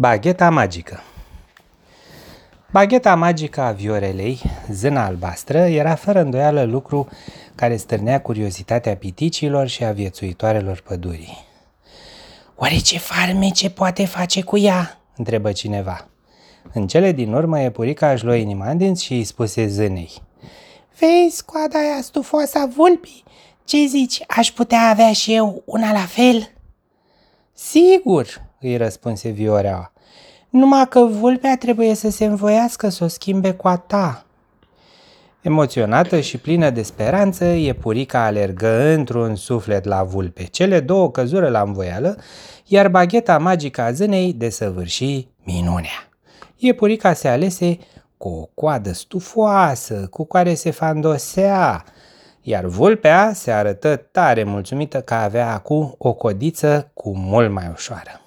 Bagheta magică Bagheta magică a Viorelei, zâna albastră, era fără îndoială lucru care stârnea curiozitatea piticilor și a viețuitoarelor pădurii. Oare ce farmece poate face cu ea?" întrebă cineva. În cele din urmă, Epurica își luă inima în dinți și îi spuse zânei. Vezi coada aia stufoasă a vulpii? Ce zici, aș putea avea și eu una la fel?" Sigur, îi răspunse Vioreaua. Numai că vulpea trebuie să se învoiască să o schimbe cu a ta. Emoționată și plină de speranță, Iepurica alergă într-un suflet la vulpe. Cele două căzură la învoială, iar bagheta magică a zânei desăvârși minunea. Iepurica se alese cu o coadă stufoasă cu care se fandosea, iar vulpea se arătă tare mulțumită că avea acum o codiță cu mult mai ușoară.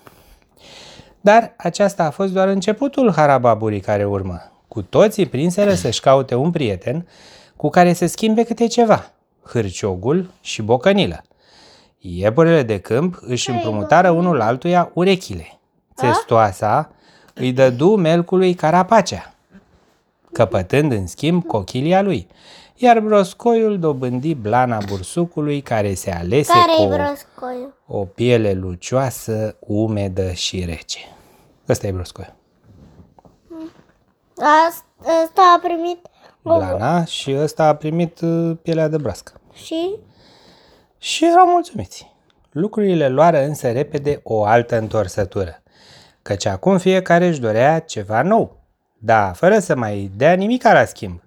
Dar aceasta a fost doar începutul harababurii care urmă. Cu toții prinseră să-și caute un prieten cu care să schimbe câte ceva, hârciogul și bocănilă. Iepurele de câmp își împrumutară unul altuia urechile. Țestoasa îi dădu melcului carapacea, căpătând în schimb cochilia lui, iar broscoiul dobândi blana bursucului care se alese care cu o, o piele lucioasă, umedă și rece. Ăsta e broscoiul. Asta a primit blana și ăsta a primit uh, pielea de brască. Și? Și erau mulțumiți. Lucrurile luară însă repede o altă întorsătură, căci acum fiecare își dorea ceva nou, da, fără să mai dea nimic la schimb.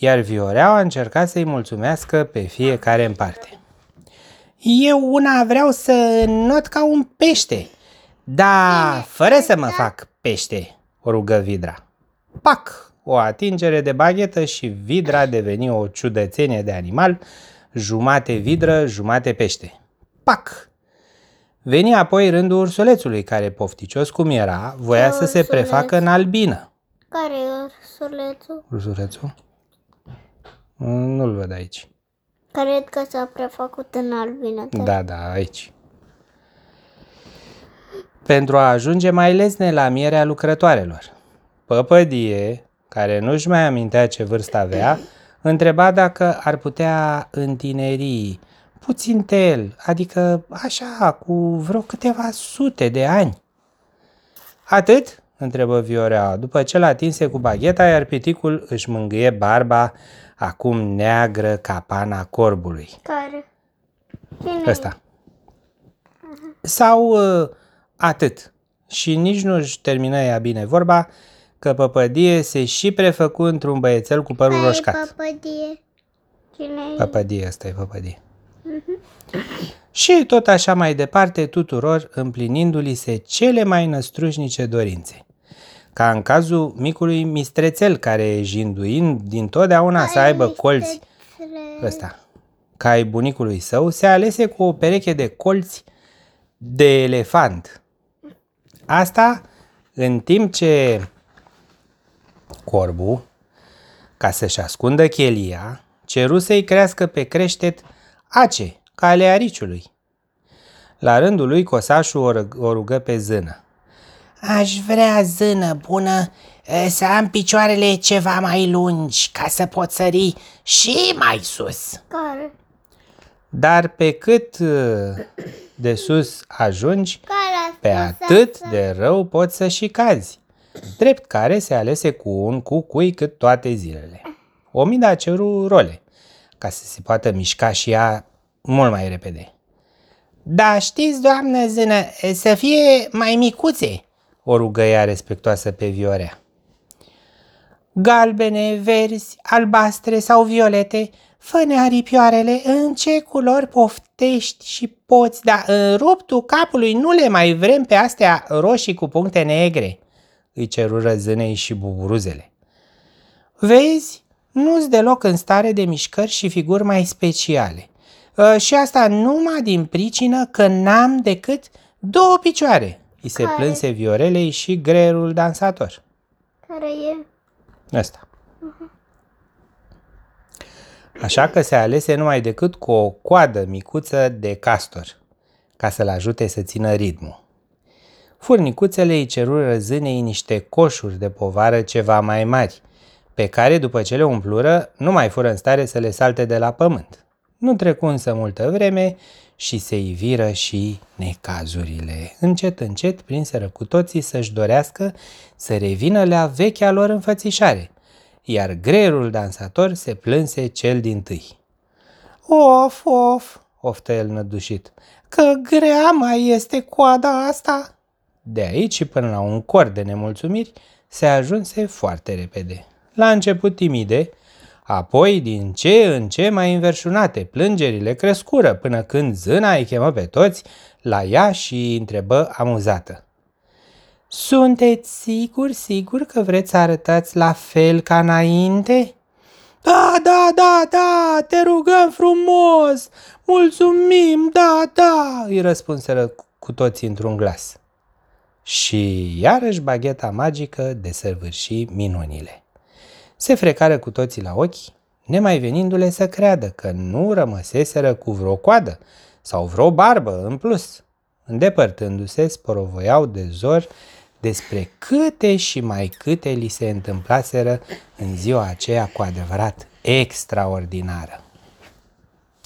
Iar Vioreaua a încercat să-i mulțumească pe fiecare în parte. Eu una vreau să not ca un pește, da, fără să mă fac pește, o rugă Vidra. Pac! O atingere de baghetă și Vidra deveni o ciudățenie de animal, jumate vidră, jumate pește. Pac! Veni apoi rândul ursulețului, care, pofticios cum era, voia să se prefacă în albină. Care e ursulețul? Ursulețul? Nu-l văd aici. Cred că s-a prefăcut în albină. Da, da, aici. Pentru a ajunge mai lesne la mierea lucrătoarelor. Păpădie, care nu-și mai amintea ce vârstă avea, întreba dacă ar putea întineri puțin tel, adică așa, cu vreo câteva sute de ani. Atât? Întrebă Viorea, după ce l atinse cu bagheta, iar piticul își mângâie barba, acum neagră ca pana corbului. Care? Cine Ăsta. Uh-huh. Sau uh, atât. Și nici nu-și termină ea bine vorba, că păpădie se și prefăcu într-un băiețel cu părul roșcat. păpădie? Cine Păpădie, ăsta e păpădie. Uh-huh. Și tot așa mai departe tuturor împlinindu-li se cele mai năstrușnice dorințe. Ca în cazul micului mistrețel care, jinduind din totdeauna să aibă colți, ăsta, ca ai bunicului său, se alese cu o pereche de colți de elefant. Asta în timp ce Corbu, ca să-și ascundă chelia, ceru să-i crească pe creștet ace, ca ale ariciului. La rândul lui, cosașul o rugă pe zână. Aș vrea zână bună să am picioarele ceva mai lungi ca să pot sări și mai sus. Care? Dar pe cât de sus ajungi, pe atât de rău poți să și cazi drept care se alese cu un cucui cât toate zilele. Omida a cerut role, ca să se poată mișca și ea mult mai repede. Da, știți, doamnă zână, să fie mai micuțe, o rugă ea respectoasă pe Viorea. Galbene, verzi, albastre sau violete, fă-ne aripioarele în ce culori poftești și poți, dar în ruptul capului nu le mai vrem pe astea roșii cu puncte negre îi cerură zânei și buburuzele. Vezi, nu-s deloc în stare de mișcări și figuri mai speciale. Uh, și asta numai din pricină că n-am decât două picioare. Îi se Care? plânse Viorelei și greierul dansator. Care e? Ăsta. Uh-huh. Așa că se alese numai decât cu o coadă micuță de castor, ca să-l ajute să țină ritmul. Furnicuțele îi cerură zânei niște coșuri de povară ceva mai mari, pe care, după ce le umplură, nu mai fură în stare să le salte de la pământ. Nu trecu însă multă vreme și se iviră și necazurile. Încet, încet, prinseră cu toții să-și dorească să revină la vechea lor înfățișare, iar greierul dansator se plânse cel din tâi. Of, of, oftă el nădușit. Că grea mai este coada asta! De aici și până la un cor de nemulțumiri se ajunse foarte repede. La început timide, apoi din ce în ce mai înverșunate, plângerile crescură până când zâna îi chemă pe toți la ea și îi întrebă amuzată. Sunteți sigur, sigur că vreți să arătați la fel ca înainte? Da, da, da, da, te rugăm frumos, mulțumim, da, da, îi răspunseră cu toții într-un glas. Și iarăși bagheta magică desăvârși minunile. Se frecară cu toții la ochi, nemai venindu-le să creadă că nu rămăseseră cu vreo coadă sau vreo barbă în plus. Îndepărtându-se, sporovoiau de zor despre câte și mai câte li se întâmplaseră în ziua aceea cu adevărat extraordinară.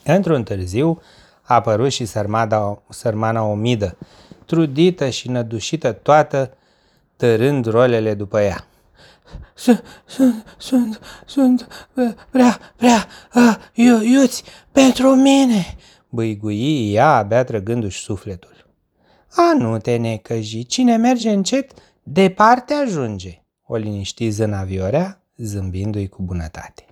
Într-un târziu a apărut și sărmada, sărmana Omidă, trudită și nădușită toată, tărând rolele după ea. Sunt, sunt, sunt, sunt prea, prea iuți pentru mine, băigui ea abia trăgându-și sufletul. A, nu te necăji, cine merge încet, departe ajunge, o liniști zâna Viorea, zâmbindu-i cu bunătate.